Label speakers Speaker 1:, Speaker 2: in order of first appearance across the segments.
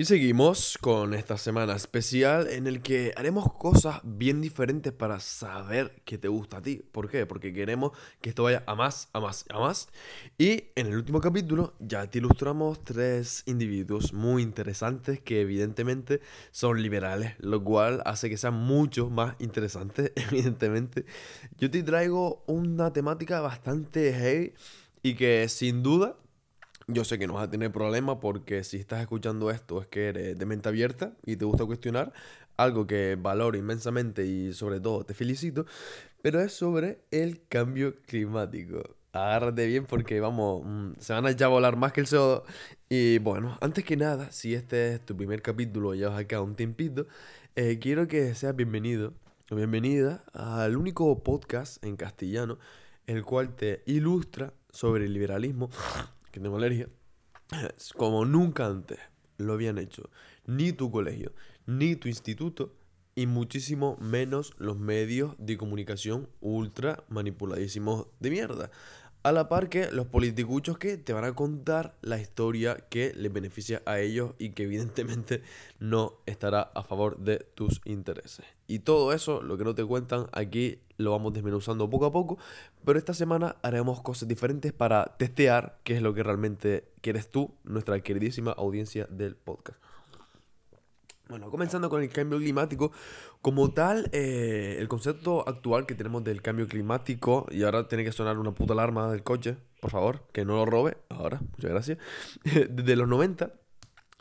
Speaker 1: Y seguimos con esta semana especial en el que haremos cosas bien diferentes para saber que te gusta a ti. ¿Por qué? Porque queremos que esto vaya a más, a más, a más. Y en el último capítulo ya te ilustramos tres individuos muy interesantes que evidentemente son liberales, lo cual hace que sean mucho más interesantes, evidentemente. Yo te traigo una temática bastante heavy y que sin duda yo sé que no vas a tener problema porque si estás escuchando esto es que eres de mente abierta y te gusta cuestionar, algo que valoro inmensamente y sobre todo te felicito, pero es sobre el cambio climático. Agárrate bien porque vamos, mm, se van a echar a volar más que el CO2. Y bueno, antes que nada, si este es tu primer capítulo llevas acá un tiempito, eh, quiero que seas bienvenido o bienvenida al único podcast en castellano el cual te ilustra sobre el liberalismo que tengo alergia, como nunca antes lo habían hecho ni tu colegio, ni tu instituto, y muchísimo menos los medios de comunicación ultra manipuladísimos de mierda. A la par que los politicuchos que te van a contar la historia que les beneficia a ellos y que evidentemente no estará a favor de tus intereses. Y todo eso, lo que no te cuentan, aquí lo vamos desmenuzando poco a poco. Pero esta semana haremos cosas diferentes para testear qué es lo que realmente quieres tú, nuestra queridísima audiencia del podcast. Bueno, comenzando con el cambio climático, como tal, eh, el concepto actual que tenemos del cambio climático, y ahora tiene que sonar una puta alarma del coche, por favor, que no lo robe, ahora, muchas gracias, desde los 90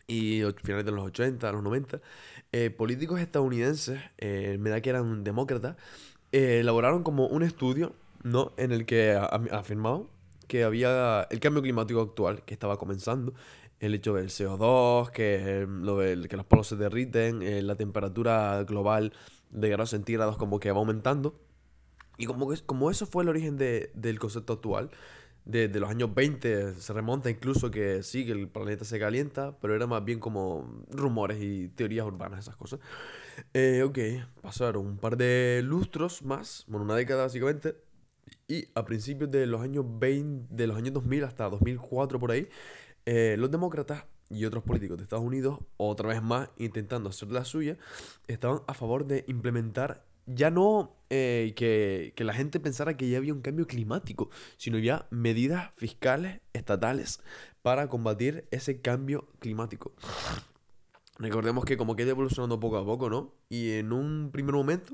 Speaker 1: y finales de los 80, los 90, eh, políticos estadounidenses, eh, me da que eran demócratas, eh, elaboraron como un estudio, ¿no? En el que ha, afirmado que había el cambio climático actual que estaba comenzando, el hecho del CO2, que, lo que los polos se derriten, eh, la temperatura global de grados centígrados como que va aumentando. Y como, que, como eso fue el origen de, del concepto actual, de, los años 20 se remonta incluso que sí, que el planeta se calienta, pero era más bien como rumores y teorías urbanas, esas cosas. Eh, ok, pasaron un par de lustros más, bueno, una década básicamente, y a principios de los años 20, de los años 2000 hasta 2004 por ahí, eh, los demócratas y otros políticos de Estados Unidos, otra vez más intentando hacer la suya, estaban a favor de implementar ya no eh, que, que, la gente pensara que ya había un cambio climático, sino ya medidas fiscales estatales para combatir ese cambio climático. Recordemos que como que evolucionando poco a poco, ¿no? Y en un primer momento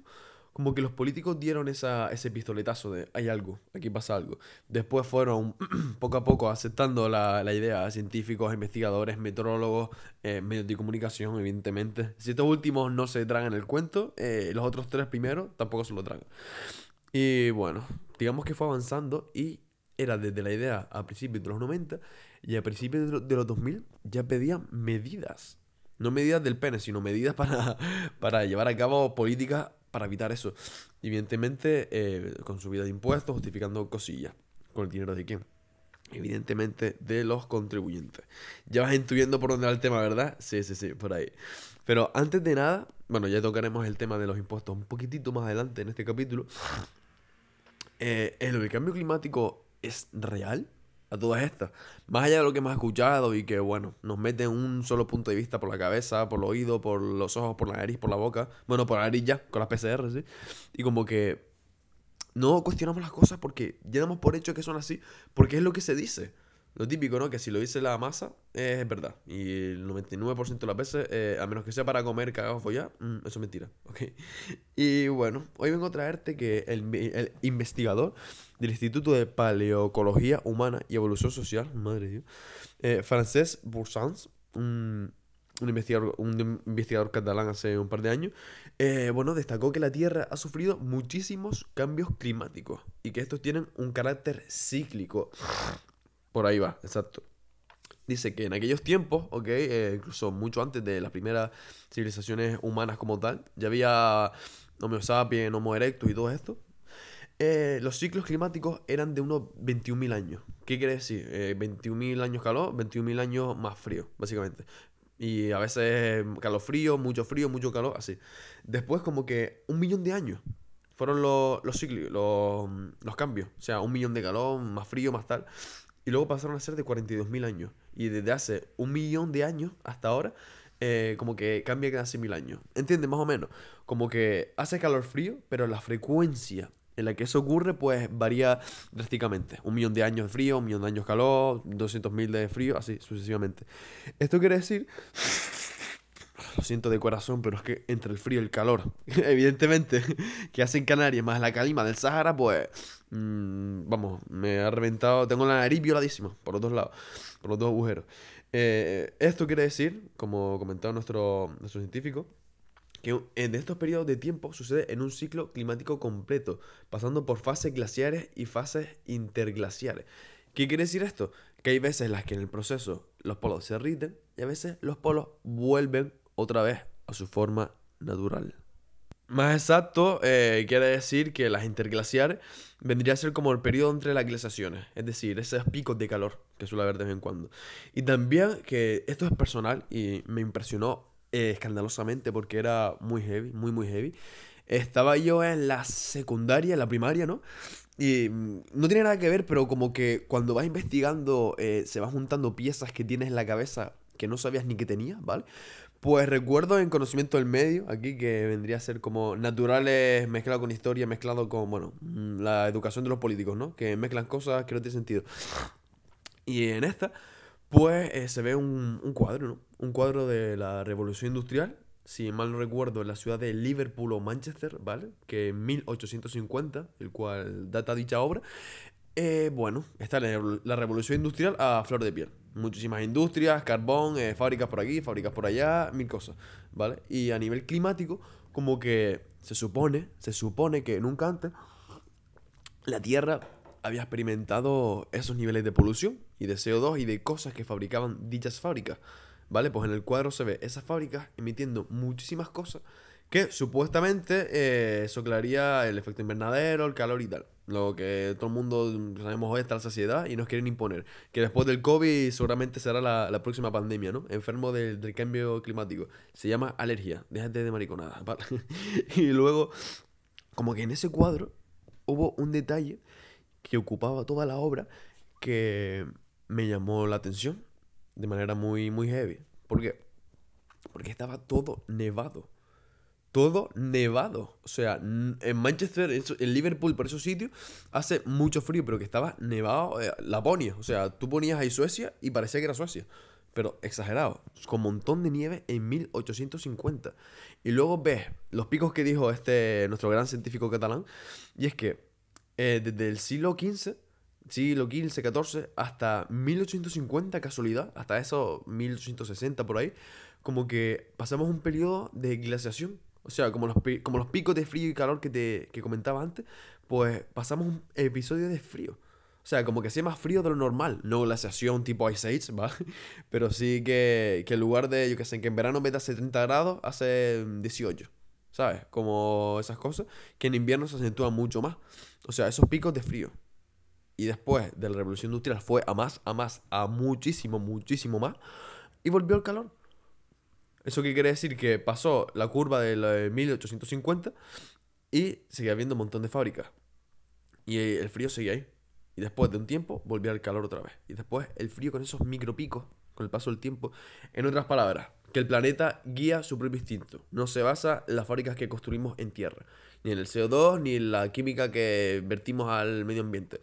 Speaker 1: como que los políticos dieron esa, ese pistoletazo de hay algo, aquí pasa algo. Después fueron poco a poco aceptando la, la idea, científicos, investigadores, meteorólogos, eh, medios de comunicación, evidentemente. Si estos últimos no se tragan el cuento, eh, los otros tres primeros tampoco se lo tragan. Y bueno, digamos que fue avanzando y era desde la idea a principios de los 90 y a principios de los 2000 ya pedían medidas. No medidas del pene, sino medidas para, para llevar a cabo políticas para evitar eso. Evidentemente, eh, con subida de impuestos, justificando cosillas. ¿Con el dinero de quién? Evidentemente, de los contribuyentes. Ya vas intuyendo por dónde va el tema, ¿verdad? Sí, sí, sí, por ahí. Pero antes de nada, bueno, ya tocaremos el tema de los impuestos un poquitito más adelante en este capítulo. Eh, ¿El cambio climático es real? A todas estas. Más allá de lo que hemos escuchado y que, bueno, nos meten un solo punto de vista por la cabeza, por el oído, por los ojos, por la nariz, por la boca. Bueno, por la nariz ya, con las PCR, ¿sí? Y como que no cuestionamos las cosas porque ya por hecho que son así, porque es lo que se dice. Lo típico, ¿no? Que si lo dice la masa, es verdad. Y el 99% de las veces, eh, a menos que sea para comer cagado follar, mm, eso es mentira. ¿ok? Y bueno, hoy vengo a traerte que el, el investigador del Instituto de Paleocología Humana y Evolución Social, madre Dios, eh, Francesc Boursans, un, investigador, un investigador catalán hace un par de años, eh, bueno, destacó que la Tierra ha sufrido muchísimos cambios climáticos y que estos tienen un carácter cíclico. Por ahí va, exacto. Dice que en aquellos tiempos, ok, eh, incluso mucho antes de las primeras civilizaciones humanas como tal, ya había Homo sapiens, Homo erectus y todo esto. Eh, los ciclos climáticos eran de unos 21.000 años. ¿Qué quiere decir? Eh, 21.000 años calor, 21.000 años más frío, básicamente. Y a veces calor frío, mucho frío, mucho calor, así. Después como que un millón de años fueron los, los ciclos, los, los cambios. O sea, un millón de calor, más frío, más tal. Y luego pasaron a ser de 42.000 años. Y desde hace un millón de años hasta ahora eh, como que cambia cada 100.000 años. ¿Entiendes? Más o menos. Como que hace calor frío, pero la frecuencia en la que eso ocurre, pues varía drásticamente. Un millón de años de frío, un millón de años calor, 200.000 de frío, así sucesivamente. Esto quiere decir lo siento de corazón, pero es que entre el frío y el calor, evidentemente, que hacen Canarias más la calima del Sahara, pues, mm, vamos, me ha reventado, tengo la nariz violadísima por los dos lados, por los dos agujeros. Eh, esto quiere decir, como comentaba nuestro, nuestro científico, que en estos periodos de tiempo sucede en un ciclo climático completo, pasando por fases glaciares y fases interglaciares. ¿Qué quiere decir esto? Que hay veces en las que en el proceso los polos se derriten y a veces los polos vuelven otra vez a su forma natural. Más exacto, eh, quiere decir que las interglaciares vendría a ser como el periodo entre las glaciaciones, es decir, esos picos de calor que suele haber de vez en cuando. Y también que esto es personal y me impresionó eh, escandalosamente porque era muy heavy, muy, muy heavy. Estaba yo en la secundaria, en la primaria, ¿no? Y mm, no tiene nada que ver, pero como que cuando vas investigando eh, se van juntando piezas que tienes en la cabeza que no sabías ni que tenías, ¿vale? Pues recuerdo en conocimiento del medio, aquí que vendría a ser como naturales mezclado con historia, mezclado con, bueno, mm, la educación de los políticos, ¿no? Que mezclan cosas que no tienen sentido. Y en esta, pues eh, se ve un, un cuadro, ¿no? Un cuadro de la revolución industrial, si mal no recuerdo, en la ciudad de Liverpool o Manchester, ¿vale? Que en 1850, el cual data dicha obra. Eh, bueno, está la, revolución industrial a flor de piel. Muchísimas industrias, carbón, eh, fábricas por aquí, fábricas por allá, mil cosas, ¿vale? Y a nivel climático, como que se supone, se supone que nunca antes la Tierra había experimentado esos niveles de polución y de CO2 y de cosas que fabricaban dichas fábricas, ¿vale? Pues en el cuadro se ve esas fábricas emitiendo muchísimas cosas que supuestamente eh, soclaría el efecto invernadero, el calor y tal. Lo que todo el mundo sabemos hoy está la saciedad y nos quieren imponer. Que después del COVID seguramente será la, próxima pandemia, ¿no? Enfermo del, cambio climático. Se llama alergia. Déjate de mariconada, ¿vale? y luego, como que en ese cuadro hubo un detalle que ocupaba toda la obra que me llamó la atención de manera muy, muy heavy. ¿Por qué? Porque estaba todo nevado todo nevado. O sea, en Manchester, en Liverpool, por esos sitios, hace mucho frío, pero que estaba nevado eh, Laponia. O sea, tú ponías ahí Suecia y parecía que era Suecia. Pero exagerado, con montón de nieve en 1850. Y luego ves los picos que dijo este nuestro gran científico catalán. Y es que eh, desde el siglo XV, siglo XV, XIV, hasta 1850, casualidad, hasta eso 1860 por ahí, como que pasamos un periodo de glaciación o sea, como los, como los picos de frío y calor que te que comentaba antes, pues pasamos un episodio de frío. O sea, como que hacía más frío de lo normal. No glaciación tipo Ice Age, ¿va? Pero sí que, que en lugar de, yo que sé, que en verano meta 70 grados, hace 18. ¿Sabes? Como esas cosas que en invierno se acentúan mucho más. O sea, esos picos de frío. Y después de la revolución industrial fue a más, a más, a muchísimo, muchísimo más. Y volvió el calor. ¿Eso qué quiere decir? Que pasó la curva de 1850 y seguía habiendo un montón de fábricas. Y el frío seguía ahí. Y después de un tiempo volvía el calor otra vez. Y después el frío con esos micropicos, con el paso del tiempo. En otras palabras, que el planeta guía su propio instinto. No se basa en las fábricas que construimos en tierra. Ni en el CO2, ni en la química que vertimos al medio ambiente.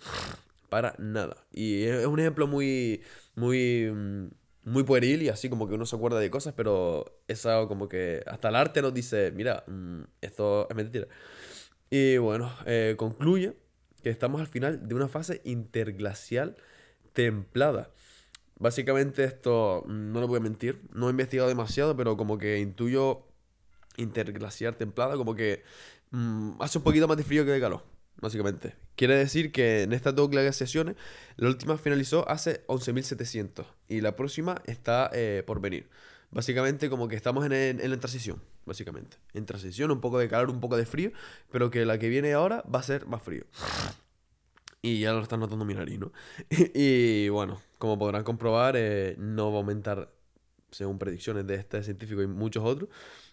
Speaker 1: Para nada. Y es un ejemplo muy, muy mm, muy pueril y así como que uno se acuerda de cosas, pero es algo como que hasta el arte nos dice, mira, mm, esto es mentira. Y bueno, eh, concluye que estamos al final de una fase interglacial templada. Básicamente esto, mm, no lo voy a mentir, no he investigado demasiado, pero como que intuyo interglacial templada, como que mm, hace un poquito más de frío que de calor básicamente. Quiere decir que en estas dos glaciaciones, la última finalizó hace 11.700 y la próxima está eh, por venir. Básicamente como que estamos en, en, la transición, básicamente. En transición, un poco de calor, un poco de frío, pero que la que viene ahora va a ser más frío. Y ya lo están notando mi nariz, ¿no? y bueno, como podrán comprobar, eh, no va a aumentar, según predicciones de este científico y muchos otros,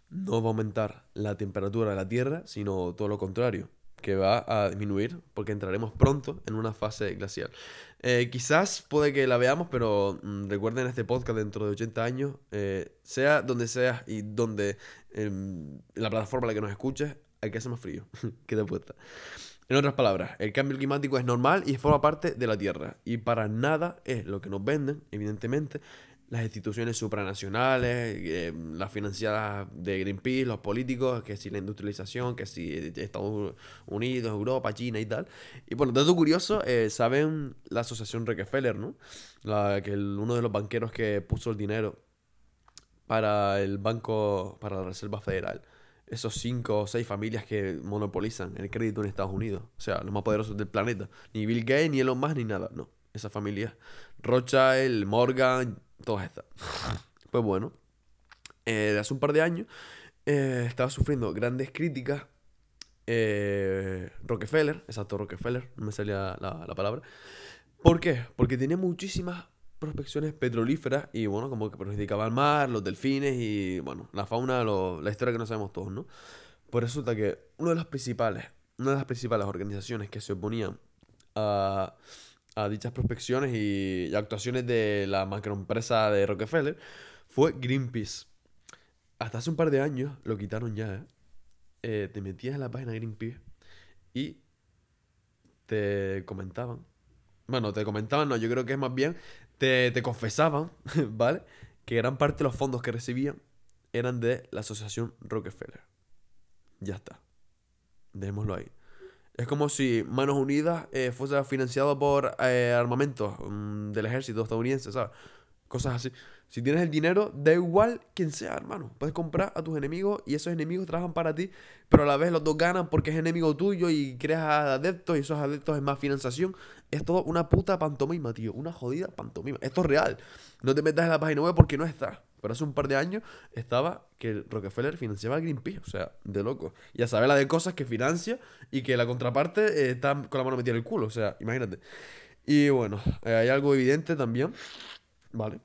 Speaker 1: no va a aumentar la temperatura de la Tierra, sino todo lo contrario que va a disminuir porque entraremos pronto en una fase glacial. Eh, quizás puede que la veamos, pero mm, recuerden este podcast dentro de 80 años, eh, sea donde sea y donde en la plataforma en la que nos escuches, hay que hacer más frío. Queda puesta. En otras palabras, el cambio climático es normal y forma parte de la Tierra. Y para nada es lo que nos venden, evidentemente, las instituciones supranacionales, eh, las financiadas de Greenpeace, los políticos, que si la industrialización, que si Estados Unidos, Europa, China y tal. Y bueno, dato curioso, eh, saben la asociación Rockefeller, ¿no? La, que uno de los banqueros que puso el dinero para el banco, para la Reserva Federal. Esos cinco o seis familias que monopolizan el crédito en Estados Unidos. O sea, los más poderosos del planeta. Ni Bill Gates, ni Elon Musk, ni nada. No. Esa familia. Rothschild, Morgan, todas estas. Pues bueno, eh, hace un par de años eh, estaba sufriendo grandes críticas. Eh, Rockefeller, exacto, Rockefeller, no me salía la, la, palabra. ¿Por qué? Porque tenía muchísimas prospecciones petrolíferas y bueno, como que perjudicaba al mar, los delfines y bueno, la fauna, la historia que no sabemos todos, ¿no? Pues resulta que una de las principales, una de las principales organizaciones que se oponían a a dichas prospecciones y, actuaciones de la macroempresa de Rockefeller fue Greenpeace. Hasta hace un par de años lo quitaron ya. ¿eh? Eh, te metías en la página Greenpeace y te comentaban. Bueno, te comentaban, no, yo creo que es más bien, te, te confesaban, ¿vale? Que gran parte de los fondos que recibían eran de la asociación Rockefeller. Ya está. Dejémoslo ahí. Es como si Manos Unidas eh, fuese financiado por eh, armamentos mm, del ejército estadounidense, ¿sabes? Cosas así. Si tienes el dinero, da igual quién sea, hermano. Puedes comprar a tus enemigos y esos enemigos trabajan para ti, pero a la vez los dos ganan porque es enemigo tuyo y creas adeptos y esos adeptos es más financiación. Es todo una puta pantomima, tío. Una jodida pantomima. Esto es real. No te metas en la página web porque no está. Pero hace un par de años estaba que Rockefeller financiaba a Greenpeace, o sea, de loco. Y a la de cosas que financia y que la contraparte eh, está con la mano metida en el culo, o sea, imagínate. Y bueno, eh, hay algo evidente también, ¿vale?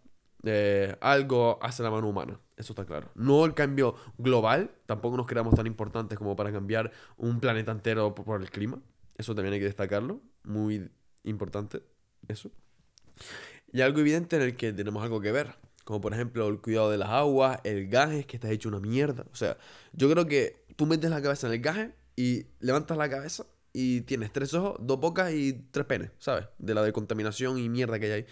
Speaker 1: Eh, algo hace la mano humana, eso está claro. No el cambio global, tampoco nos creamos tan importantes como para cambiar un planeta entero por el clima, eso también hay que destacarlo, muy importante, eso. Y algo evidente en el que tenemos algo que ver como por ejemplo el cuidado de las aguas, el gaje, que estás hecho una mierda. O sea, yo creo que tú metes la cabeza en el gaje y levantas la cabeza y tienes tres ojos, dos bocas y tres penes, ¿sabes? De la decontaminación y mierda que hay ahí.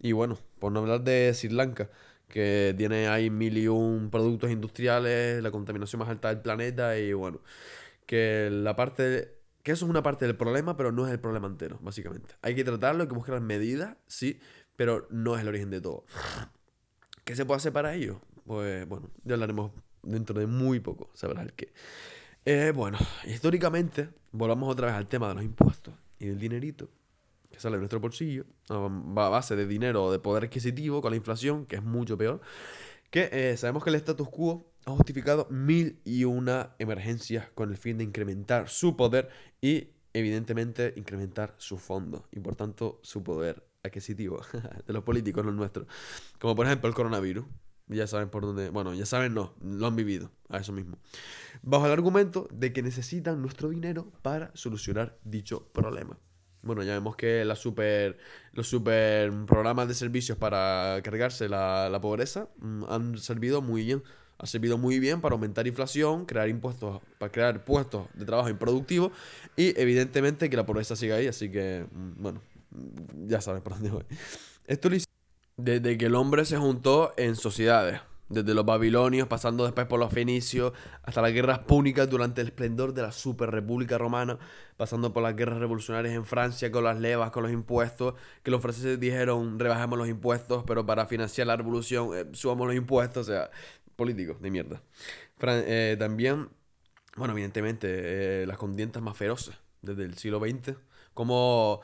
Speaker 1: Y bueno, por no hablar de Sri Lanka, que tiene ahí mil y un productos industriales, la contaminación más alta del planeta y bueno, que la parte... que eso es una parte del problema, pero no es el problema entero, básicamente. Hay que tratarlo, hay que buscar medidas, sí, pero no es el origen de todo. ¿Qué se puede hacer para ello? Pues bueno, ya hablaremos dentro de muy poco, sabrás el qué. Eh, bueno, históricamente, volvamos otra vez al tema de los impuestos y del dinerito que sale de nuestro bolsillo, a base de dinero o de poder adquisitivo con la inflación, que es mucho peor, que eh, sabemos que el status quo ha justificado mil y una emergencias con el fin de incrementar su poder y evidentemente incrementar su fondo y por tanto su poder adquisitivo de los políticos, no el nuestro. Como por ejemplo el coronavirus. Ya saben por dónde. Bueno, ya saben, no, lo han vivido, a eso mismo. Bajo el argumento de que necesitan nuestro dinero para solucionar dicho problema. Bueno, ya vemos que la super, los super programas de servicios para cargarse la, la pobreza mm, han servido muy bien. Ha servido muy bien para aumentar inflación, crear impuestos, para crear puestos de trabajo improductivos y evidentemente que la pobreza siga ahí. Así que, mm, bueno, ya sabes por dónde voy. Esto lo hizo desde que el hombre se juntó en sociedades. Desde los babilonios, pasando después por los fenicios, hasta las guerras púnicas durante el esplendor de la superrepública romana, pasando por las guerras revolucionarias en Francia con las levas, con los impuestos, que los franceses dijeron rebajemos los impuestos, pero para financiar la revolución eh, subamos los impuestos, o sea, políticos de mierda. Eh, también, bueno, evidentemente, eh, las condientas más feroces desde el siglo XX, como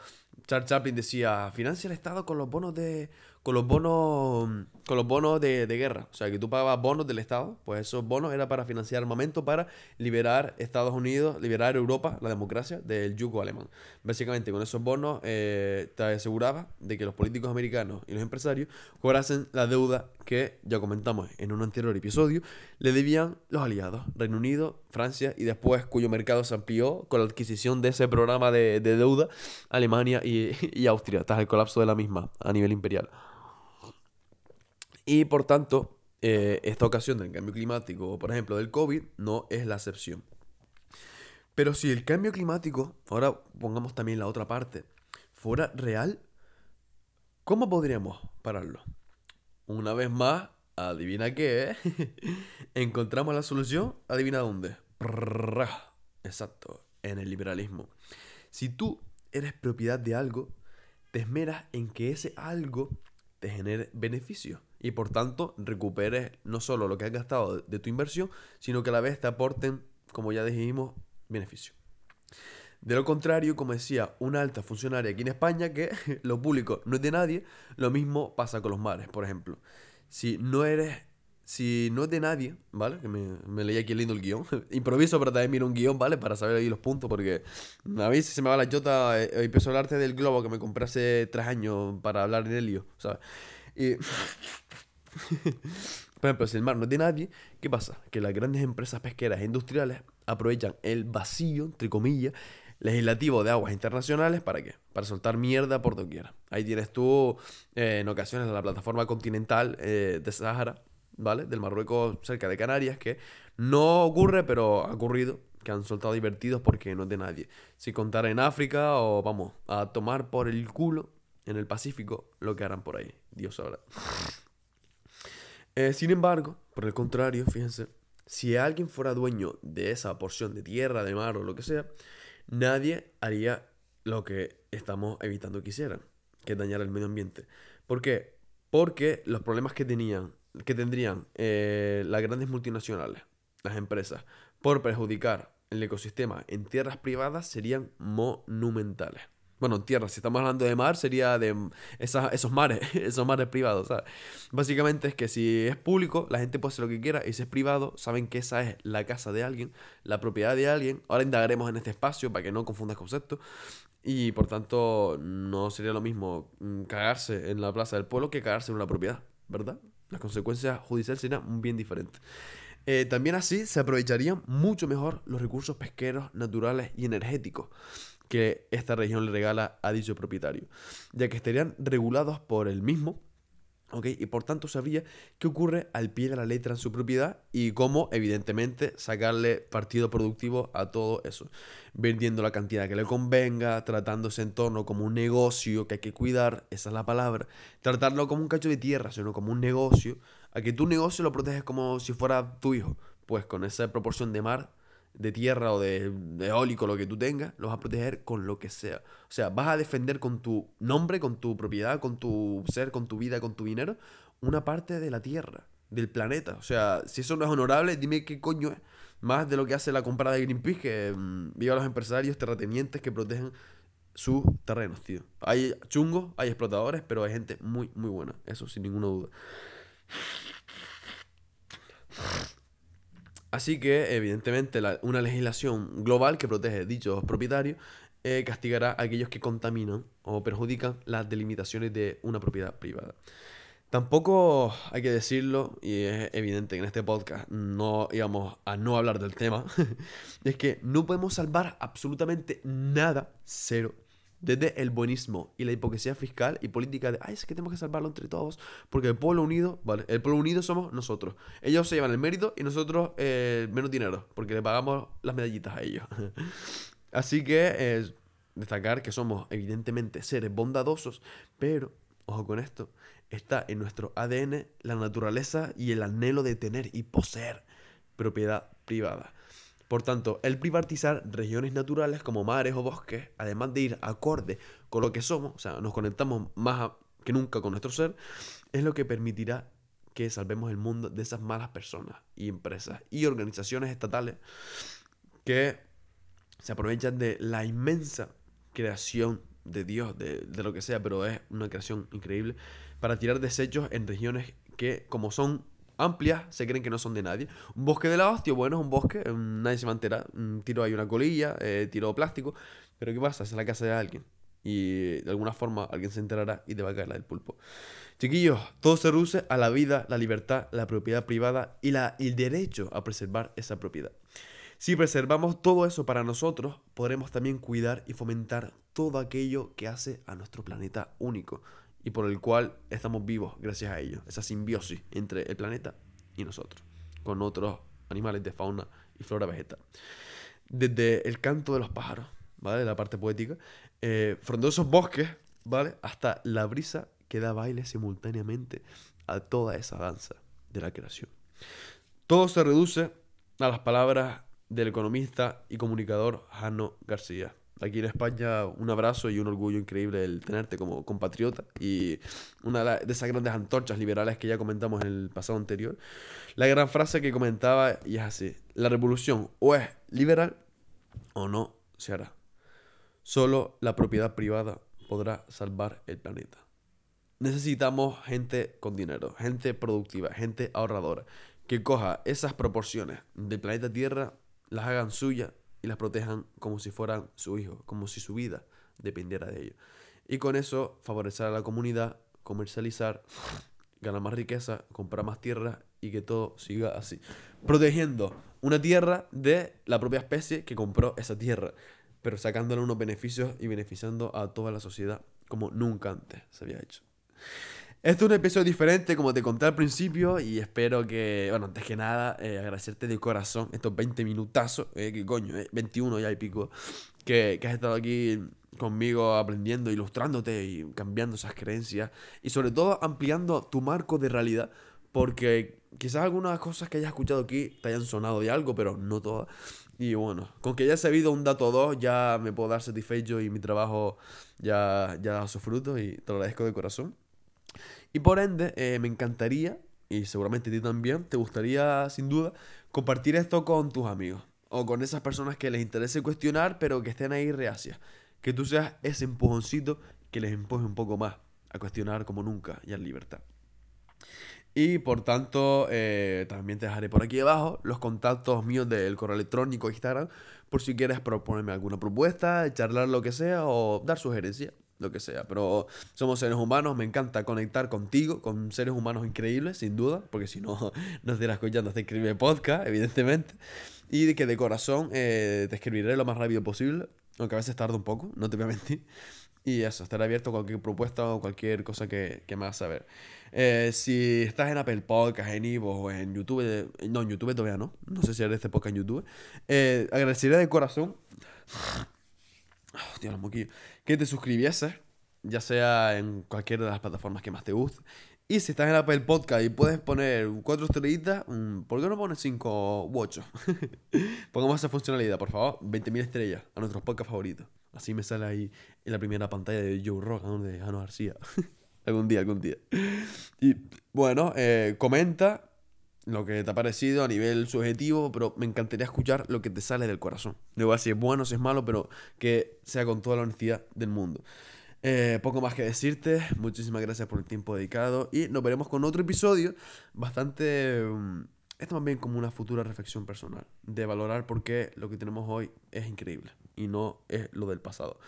Speaker 1: Charles Chaplin decía, financia el Estado con los bonos de con los bonos con los bonos de, guerra. O sea, que tú pagabas bonos del Estado, pues esos bonos era para financiar armamento para liberar Estados Unidos, liberar Europa, la democracia, del yugo alemán. Básicamente, con esos bonos eh, te aseguraba de que los políticos americanos y los empresarios cobrasen la deuda que ya comentamos en un anterior episodio, le debían los aliados, Reino Unido, Francia y después cuyo mercado se amplió con la adquisición de ese programa de, deuda, Alemania y, Austria, tras el colapso de la misma a nivel imperial. Y por tanto, eh, esta ocasión del cambio climático, por ejemplo del COVID, no es la excepción. Pero si el cambio climático, ahora pongamos también la otra parte, fuera real, ¿cómo podríamos pararlo? Una vez más, adivina qué, encontramos la solución, adivina dónde. Exacto, en el liberalismo. Si tú eres propiedad de algo, te esmeras en que ese algo te genere beneficio y por tanto recuperes no solo lo que has gastado de tu inversión, sino que a la vez te aporten, como ya dijimos, beneficio. De lo contrario, como decía una alta funcionaria aquí en España, que lo público no es de nadie, lo mismo pasa con los mares, por ejemplo. Si no eres, si no es de nadie, ¿vale? Que me, me leí aquí lindo el guion. Improviso, pero también miro un guion, ¿vale? Para saber ahí los puntos, porque a mí se me va la chota, eh, empezó a hablarte del globo que me compré hace tres años para hablar en helio, ¿sabes? Y... Por ejemplo, si el mar no es de nadie, ¿qué pasa? Que las grandes empresas pesqueras e industriales aprovechan el vacío, entre comillas, legislativo de aguas internacionales, ¿para qué? Para soltar mierda por doquier. Ahí tienes tú, eh, en ocasiones, la plataforma continental eh, de Sahara, ¿vale? Del Marruecos cerca de Canarias, que no ocurre, pero ha ocurrido, que han soltado divertidos porque no es de nadie. Si contara en África o vamos a tomar por el culo en el Pacífico, lo que harán por ahí. Dios sabrá. Eh, sin embargo, por el contrario, fíjense, si alguien fuera dueño de esa porción de tierra, de mar o lo que sea, nadie haría lo que estamos evitando que hicieran, que dañar el medio ambiente. ¿Por qué? Porque los problemas que tenían, que tendrían eh, las grandes multinacionales, las empresas, por perjudicar el ecosistema en tierras privadas serían monumentales. Bueno, tierra, si estamos hablando de mar, sería de esos mares, esos mares privados, ¿sabes? Básicamente es que si es público, la gente puede hacer lo que quiera, y si es privado, saben que esa es la casa de alguien, la propiedad de alguien. Ahora indagaremos en este espacio para que no confundas conceptos. Y por tanto, no sería lo mismo mm, cagarse en la plaza del pueblo que cagarse en una propiedad, ¿verdad? Las consecuencias judiciales serían bien diferentes. Eh, también así se aprovecharían mucho mejor los recursos pesqueros, naturales y energéticos que esta región le regala a dicho propietario, ya que estarían regulados por el mismo, ¿ok? Y por tanto sabría qué ocurre al pie de la letra en su propiedad y cómo, evidentemente, sacarle partido productivo a todo eso, vendiendo la cantidad que le convenga, tratando ese entorno como un negocio que hay que cuidar, esa es la palabra, tratarlo como un cacho de tierra, sino como un negocio, a que tu negocio lo proteges como si fuera tu hijo, pues con esa proporción de mar de tierra o de, eólico, lo que tú tengas, lo vas a proteger con lo que sea. O sea, vas a defender con tu nombre, con tu propiedad, con tu ser, con tu vida, con tu dinero, una parte de la tierra, del planeta. O sea, si eso no es honorable, dime qué coño es. Más de lo que hace la comprada de Greenpeace, que mm, viva los empresarios terratenientes que protegen sus terrenos, tío. Hay chungos, hay explotadores, pero hay gente muy, muy buena. Eso sin ninguna duda. Así que, evidentemente, una legislación global que protege dichos propietarios eh, castigará a aquellos que contaminan o perjudican las delimitaciones de una propiedad privada. Tampoco hay que decirlo, y es evidente que en este podcast no íbamos a no hablar del tema, es que no podemos salvar absolutamente nada, cero, desde el buenismo y la hipocresía fiscal y política de, ay, es que tenemos que salvarlo entre todos, porque el pueblo unido, vale, el pueblo unido somos nosotros. Ellos se llevan el mérito y nosotros eh, menos dinero, porque le pagamos las medallitas a ellos. Así que destacar que somos evidentemente seres bondadosos, pero, ojo con esto, está en nuestro ADN la naturaleza y el anhelo de tener y poseer propiedad privada. Por tanto, el privatizar regiones naturales como mares o bosques, además de ir acorde con lo que somos, o sea, nos conectamos más que nunca con nuestro ser, es lo que permitirá que salvemos el mundo de esas malas personas y empresas y organizaciones estatales que se aprovechan de la inmensa creación de Dios, de, de, lo que sea, pero es una creación increíble, para tirar desechos en regiones que, como son amplias, se creen que no son de nadie. Un bosque de la hostia, bueno, es un bosque, eh, nadie se va a enterar. Tiro ahí una colilla, eh, tiro plástico, pero ¿qué pasa? Es la casa de alguien. Y de alguna forma alguien se enterará y te va a caer la del pulpo. Chiquillos, todo se reduce a la vida, la libertad, la propiedad privada y la, el derecho a preservar esa propiedad. Si preservamos todo eso para nosotros, podremos también cuidar y fomentar todo aquello que hace a nuestro planeta único y por el cual estamos vivos gracias a ello, esa simbiosis entre el planeta y nosotros, con otros animales de fauna y flora vegetal. Desde el canto de los pájaros, ¿vale? La parte poética, eh, frondosos bosques, ¿vale? Hasta la brisa que da baile simultáneamente a toda esa danza de la creación. Todo se reduce a las palabras del economista y comunicador Jano García. Aquí en España un abrazo y un orgullo increíble el tenerte como compatriota y una de esas grandes antorchas liberales que ya comentamos en el pasado anterior. La gran frase que comentaba y es así, la revolución o es liberal o no se hará. Solo la propiedad privada podrá salvar el planeta. Necesitamos gente con dinero, gente productiva, gente ahorradora, que coja esas proporciones del planeta Tierra las hagan suyas y las protejan como si fueran su hijo, como si su vida dependiera de ellos. Y con eso favorecer a la comunidad, comercializar, ganar más riqueza, comprar más tierra y que todo siga así. Protegiendo una tierra de la propia especie que compró esa tierra, pero sacándole unos beneficios y beneficiando a toda la sociedad como nunca antes se había hecho. Este es un episodio diferente, como te conté al principio, y espero que, bueno, antes que nada, eh, agradecerte de corazón estos 20 minutazos, eh, que coño, 21 eh, ya y pico, que, que has estado aquí conmigo aprendiendo, ilustrándote y cambiando esas creencias, y sobre todo ampliando tu marco de realidad, porque quizás algunas cosas que hayas escuchado aquí te hayan sonado de algo, pero no todas. Y bueno, con que ya he sabido un dato o dos, ya me puedo dar satisfecho y mi trabajo ya, ya da sus frutos y te lo agradezco de corazón. Y por ende, eh, me encantaría, y seguramente a ti también, te gustaría sin duda compartir esto con tus amigos o con esas personas que les interese cuestionar, pero que estén ahí reacias. Que tú seas ese empujoncito que les empuje un poco más a cuestionar como nunca y en libertad. Y por tanto, eh, también te dejaré por aquí abajo los contactos míos del correo electrónico Instagram, por si quieres proponerme alguna propuesta, charlar lo que sea o dar sugerencias lo que sea. Pero somos seres humanos, me encanta conectar contigo, con seres humanos increíbles, sin duda, porque si no, no estarías escuchando este escribir podcast, evidentemente. Y de que de corazón eh, te escribiré lo más rápido posible, aunque a veces tarda un poco, no te voy a mentir. Y eso, estaré abierto a cualquier propuesta o cualquier cosa que, que me hagas saber. Eh, si estás en Apple Podcast, en Ivo o en YouTube, eh, no, en YouTube todavía no, no sé si haré este podcast en YouTube, eh, agradeceré de corazón, oh, Dios, los que te suscribieses, ya sea en cualquiera de las plataformas que más te guste. Y si estás en Apple Podcast y puedes poner cuatro estrellitas, ¿por qué no pones cinco u ocho? Pongamos esa funcionalidad, por favor. 20.000 estrellas a nuestros podcasts favoritos. Así me sale ahí en la primera pantalla de Joe Rock, de Jano García. algún día, algún día. Y bueno, eh, comenta lo que te ha parecido a nivel subjetivo, pero me encantaría escuchar lo que te sale del corazón. No a si es bueno, si es malo, pero que sea con toda la honestidad del mundo. Eh, poco más que decirte, muchísimas gracias por el tiempo dedicado y nos veremos con otro episodio bastante... Um, esto más bien como una futura reflexión personal, de valorar por qué lo que tenemos hoy es increíble y no es lo del pasado.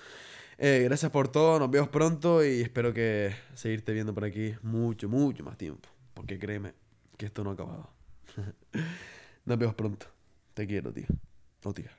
Speaker 1: Eh, gracias por todo, nos vemos pronto y espero que seguirte viendo por aquí mucho, mucho más tiempo, porque créeme, que esto no ha acabado. Nos vemos pronto. Te quiero, tío. O tía.